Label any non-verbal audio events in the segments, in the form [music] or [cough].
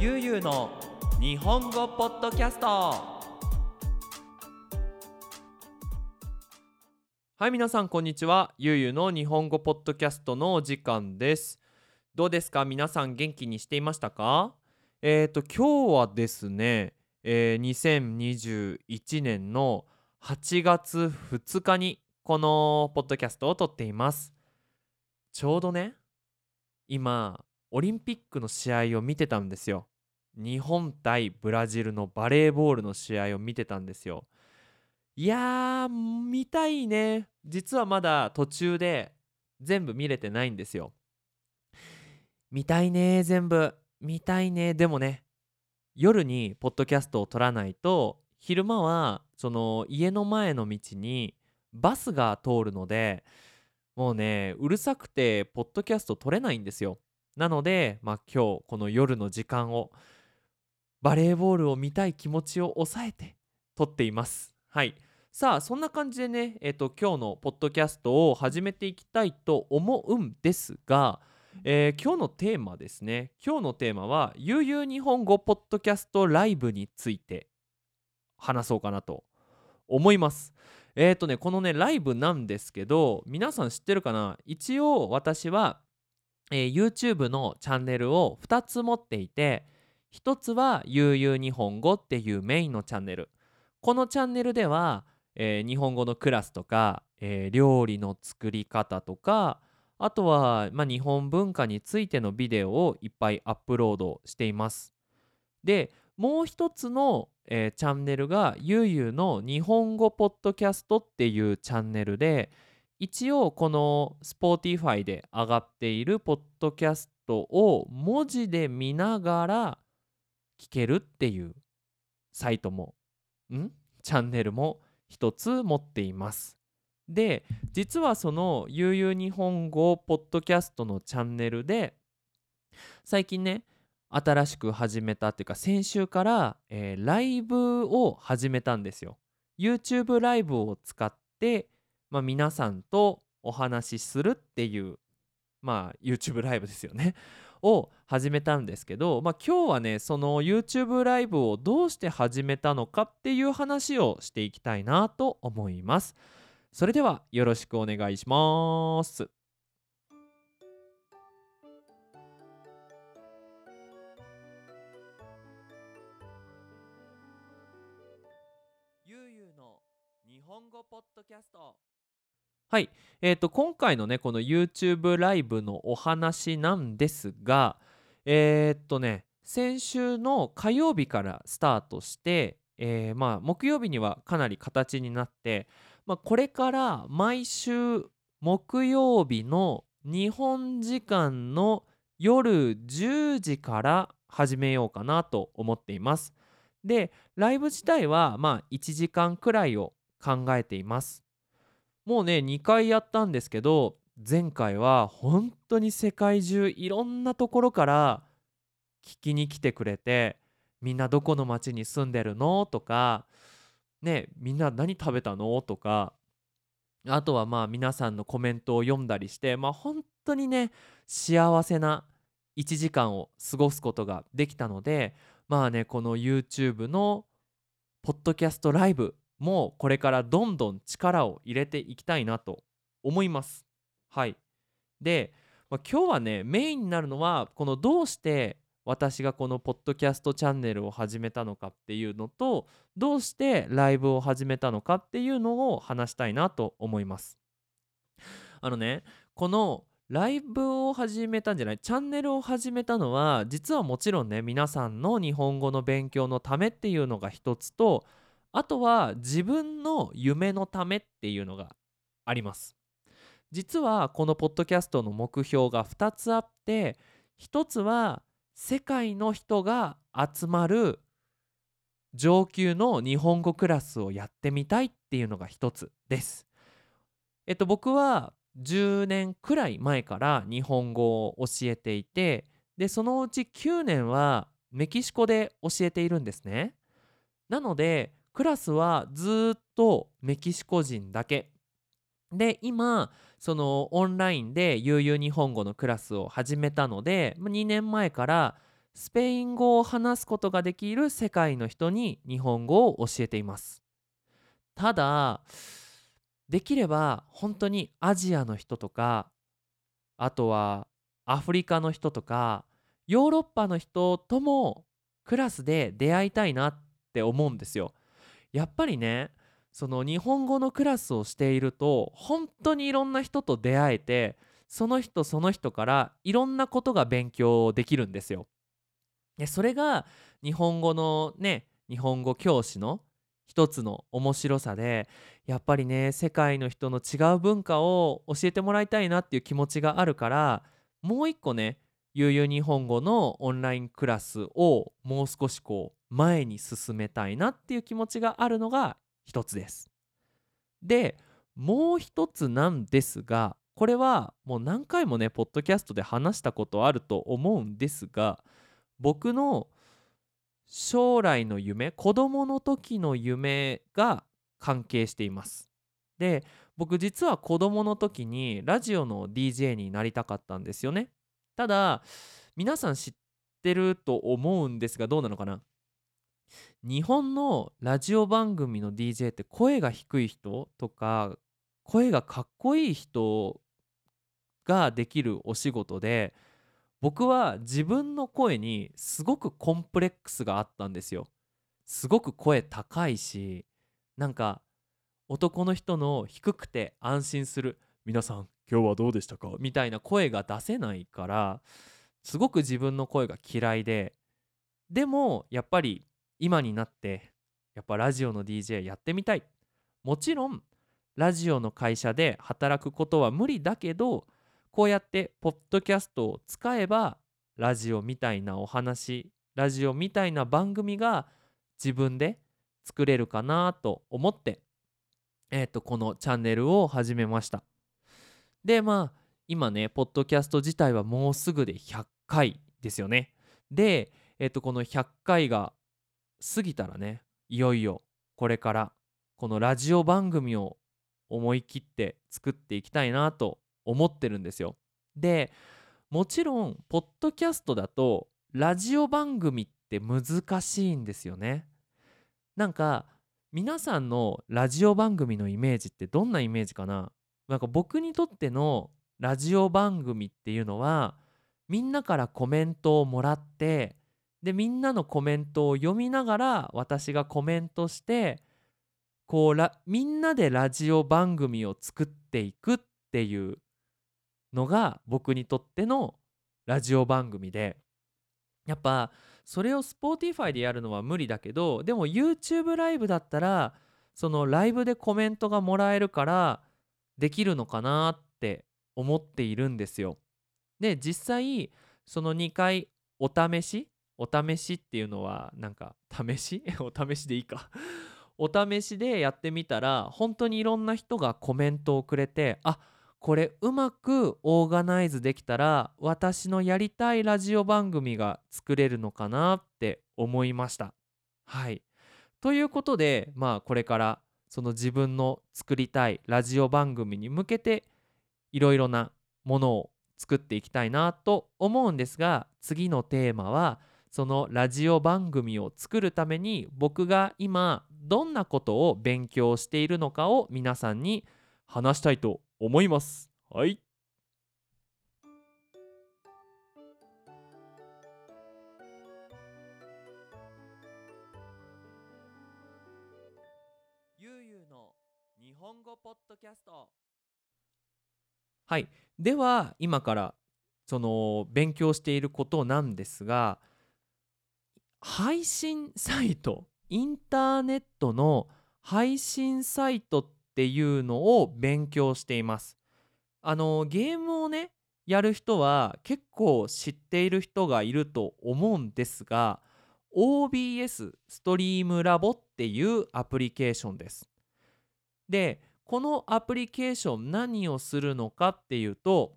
ゆうゆうの日本語ポッドキャスト。はい皆さんこんにちは。ゆうゆうの日本語ポッドキャストのお時間です。どうですか？皆さん元気にしていましたか？えっ、ー、と今日はですね、えー、2021年の8月2日にこのポッドキャストを撮っています。ちょうどね今オリンピックの試合を見てたんですよ。日本対ブラジルのバレーボールの試合を見てたんですよ。いやー見たいね。実はまだ途中で全部見れてないんですよ。見たいね全部。見たいね。でもね夜にポッドキャストを撮らないと昼間はその家の前の道にバスが通るのでもうねうるさくてポッドキャスト撮れないんですよ。なのでまあ今日この夜の時間をバレーボールを見たい気持ちを抑えて撮っています。はい。さあそんな感じでねえっ、ー、と今日のポッドキャストを始めていきたいと思うんですがえー、今日のテーマですね。今日のテーマは悠々日本語ポッドキャストライブについて話そうかなと思います。えっ、ー、とねこのねライブなんですけど皆さん知ってるかな？一応私は、えー、YouTube のチャンネルを2つ持っていて1つは悠々日本語っていうメインのチャンネルこのチャンネルでは、えー、日本語のクラスとか、えー、料理の作り方とかあとは、まあ、日本文化についてのビデオをいっぱいアップロードしています。でもう一つの、えー、チャンネルがゆうゆうの日本語ポッドキャストっていうチャンネルで一応この Spotify で上がっているポッドキャストを文字で見ながら聞けるっていうサイトもん？チャンネルも一つ持っています。で実はその「ゆうゆう日本語」ポッドキャストのチャンネルで最近ね新しく始めたっていうか先週から、えー、ライブを始めたんですよ。YouTube ライブを使って、まあ、皆さんとお話しするっていうまあ YouTube ライブですよねを始めたんですけど、まあ、今日はねその YouTube ライブをどうして始めたのかっていう話をしていきたいなと思います。それではよろしくお願いします。ゆうゆうの日本語ポッドキャストはい、えーと、今回のねこの YouTube ライブのお話なんですがえー、っとね先週の火曜日からスタートして、えー、まあ木曜日にはかなり形になってまあ、これから毎週木曜日の日本時間の夜10時から始めようかなと思っています。で、ライブ自体はまあ1時間くらいを考えています。もうね、2回やったんですけど、前回は本当に世界中いろんなところから聞きに来てくれて、みんなどこの町に住んでるのとか、ねみんな何食べたの？とかあとはまあ皆さんのコメントを読んだりしてまあ本当にね幸せな1時間を過ごすことができたのでまあねこの YouTube のポッドキャストライブもうこれからどんどん力を入れていきたいなと思います。はい。で、まあ、今日はねメインになるのはこのどうして私がこのポッドキャストチャンネルを始めたのかっていうのとどうしてライブを始めたのかっていうのを話したいなと思います。あのねこのライブを始めたんじゃないチャンネルを始めたのは実はもちろんね皆さんの日本語の勉強のためっていうのが一つとあとは自分の夢のためっていうのがあります。実はこのポッドキャストの目標が2つあって1つは世界の人が集まる上級の日本語クラスをやってみたいっていうのが一つです。えっと僕は10年くらい前から日本語を教えていてでそのうち9年はメキシコで教えているんですね。なのでクラスはずっとメキシコ人だけで今そのオンラインで悠々日本語のクラスを始めたので2年前からスペイン語を話すことができる世界の人に日本語を教えていますただできれば本当にアジアの人とかあとはアフリカの人とかヨーロッパの人ともクラスで出会いたいなって思うんですよ。やっぱりねその日本語のクラスをしていると本当にいろんな人と出会えてその人その人からいろんなことが勉強できるんですよ。でそれが日本語のね日本語教師の一つの面白さでやっぱりね世界の人の違う文化を教えてもらいたいなっていう気持ちがあるからもう一個ねゆうゆう日本語のオンラインクラスをもう少しこう前に進めたいなっていう気持ちがあるのが一つです。でもう一つなんですがこれはもう何回もねポッドキャストで話したことあると思うんですが僕の将来の夢子供の時の夢が関係しています。で僕実は子供の時にラジオの DJ になりたかったんですよね。ただ皆さん知ってると思うんですがどうなのかな？日本のラジオ番組の DJ って声が低い人とか声がかっこいい人ができるお仕事で僕は自分の声にすごくコンプレックスがあったんですよ。すごく声高いしなんか男の人の低くて安心する皆さん今日はどうでしたか？みたいな声が出せないからすごく自分の声が嫌いででもやっぱり今になってやっぱラジオの DJ やってみたい。もちろんラジオの会社で働くことは無理だけどこうやってポッドキャストを使えばラジオみたいなお話ラジオみたいな番組が自分で作れるかなと思って、えー、とこのチャンネルを始めました。でまあ今ねポッドキャスト自体はもうすぐで100回ですよね。で、えー、とこの100回が過ぎたらねいよいよこれからこのラジオ番組を思い切って作っていきたいなと思ってるんですよ。でもちろんポッドキャストだとラジオ番組って難しいんですよね。なんか皆さんのラジオ番組のイメージってどんなイメージかな？なんか僕にとってのラジオ番組っていうのはみんなからコメントをもらってでみんなのコメントを読みながら私がコメントしてこうみんなでラジオ番組を作っていくっていうのが僕にとってのラジオ番組でやっぱそれを Spotify でやるのは無理だけどでも YouTube ライブだったらそのライブでコメントがもらえるからできるのかなって思っているんですよ。で実際その2回お試しお試しっていうのはなんか試し？[laughs] お試しでいいか。お試しでやってみたら本当にいろんな人がコメントをくれてあこれうまくオーガナイズできたら私のやりたいラジオ番組が作れるのかなって思いました。はい。ということでまあこれからその自分の作りたいラジオ番組に向けていろいろなものを作っていきたいなと思うんですが次のテーマはそのラジオ番組を作るために僕が今どんなことを勉強しているのかを皆さんに話したいと思います。はい。本語ポッドキャストはいでは今からその勉強していることなんですが配信サイトインターネットの配信サイトっていうのを勉強しています。あのゲームをねやる人は結構知っている人がいると思うんですが OBS ストリームラボっていうアプリケーションです。でこのアプリケーション何をするのかっていうと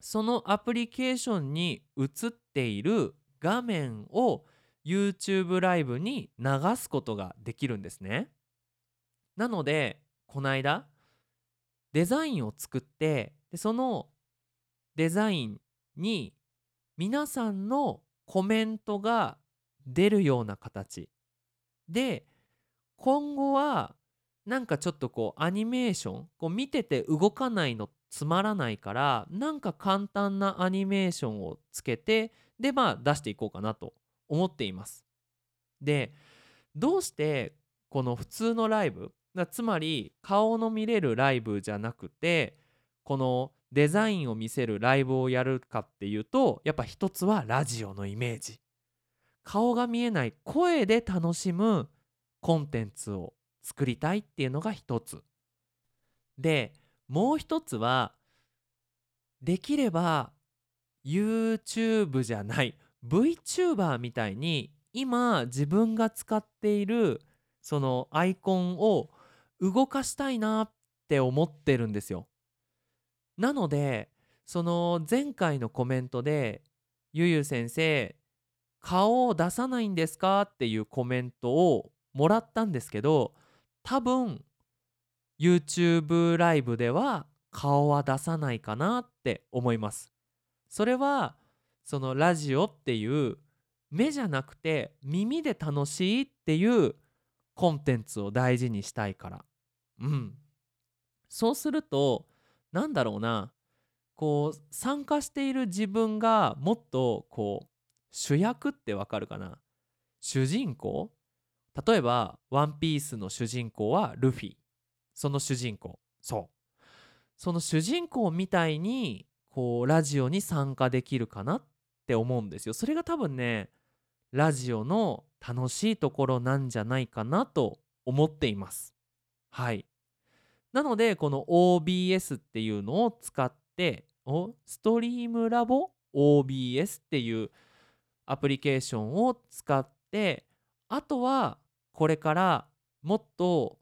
そのアプリケーションに映っている画面を YouTube ライブに流すことができるんですね。なのでこの間デザインを作ってでそのデザインに皆さんのコメントが出るような形で今後はなんかちょっとこうアニメーションこう見てて動かないのつまらないからなんか簡単なアニメーションをつけてでまあ出していこうかなと思っています。でどうしてこの普通のライブつまり顔の見れるライブじゃなくてこのデザインを見せるライブをやるかっていうとやっぱ一つはラジオのイメージ。顔が見えない声で楽しむコンテンツを作りたいっていうのが一つ。でもう一つはできれば YouTube じゃない VTuber みたいに今自分が使っているそのアイコンを動かしたいなって思ってるんですよ。なのでその前回のコメントで「ゆゆ先生顔を出さないんですか?」っていうコメントをもらったんですけど多分 YouTube ライブでは顔は出さないかなって思います。それはそのラジオっていう目じゃなくて耳で楽しいっていうコンテンツを大事にしたいから。うん。そうするとなんだろうな。こう参加している自分がもっとこう主役ってわかるかな。主人公？例えば「ワンピースの主人公はルフィ。その主人公。そう。その主人公みたいにこうラジオに参加できるかなっって思うんですよ。それが多分ねラジオの楽しいところなんじゃないかなと思っています。はい。なのでこの OBS っていうのを使っておストリームラボ？OBS っていうアプリケーションを使ってあとはこれからもっと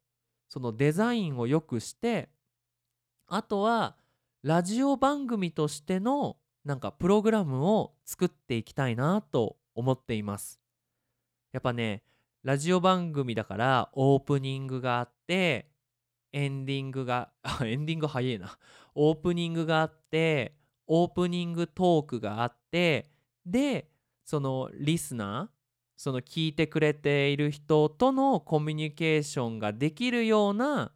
そのデザインを良くしてあとはラジオ番組としてのなんかプログラムを作っていきたいなと思っています。やっぱねラジオ番組だからオープニングがあってエンディングがエンディング早いな。オープニングがあってオープニングトークがあってでそのリスナーその聞いてくれている人とのコミュニケーションができるような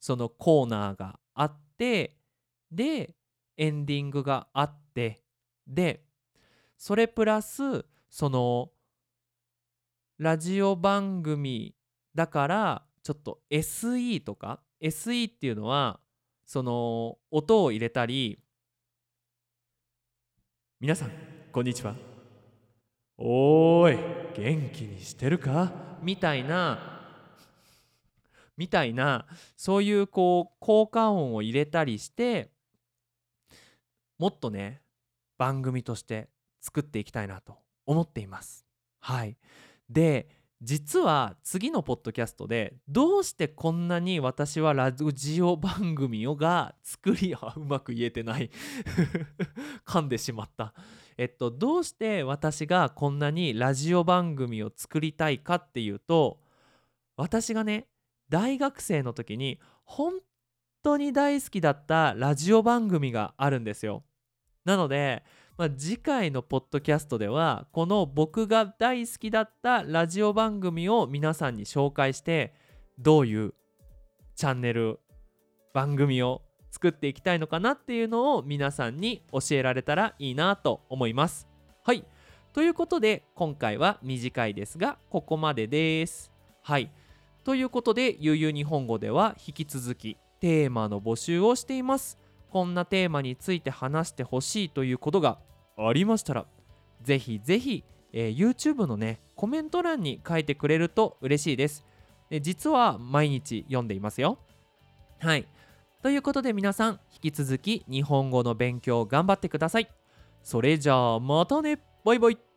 そのコーナーがあってでエンディングがあっってでそれプラスそのラジオ番組だからちょっと SE とか SE っていうのはその音を入れたり皆さんこんにちは。おーい元気にしてるか？みたいなみたいなそういうこう効果音を入れたりしてもっとね番組として作っていきたいなと思っています。はい。で実は次のポッドキャストでどうしてこんなに私はラジオ番組をが作りあうまく言えてない [laughs] 噛んでしまった。えっとどうして私がこんなにラジオ番組を作りたいかっていうと私がね大学生の時に本当に大好きだったラジオ番組があるんですよ。なのでまあ、次回のポッドキャストではこの僕が大好きだったラジオ番組を皆さんに紹介してどういうチャンネル番組を作っていきたいのかなっていうのを皆さんに教えられたらいいなと思います。はいということで今回は短いですがここまでです。はいということでゆうゆう日本語では引き続きテーマの募集をしています。こんなテーマについて話してほしいということがありましたらぜひぜひ、えー、YouTube のねコメント欄に書いてくれると嬉しいです。で実は毎日読んでいますよ。はい。ということで皆さん引き続き日本語の勉強頑張ってください。それじゃあまたね。バイバイ。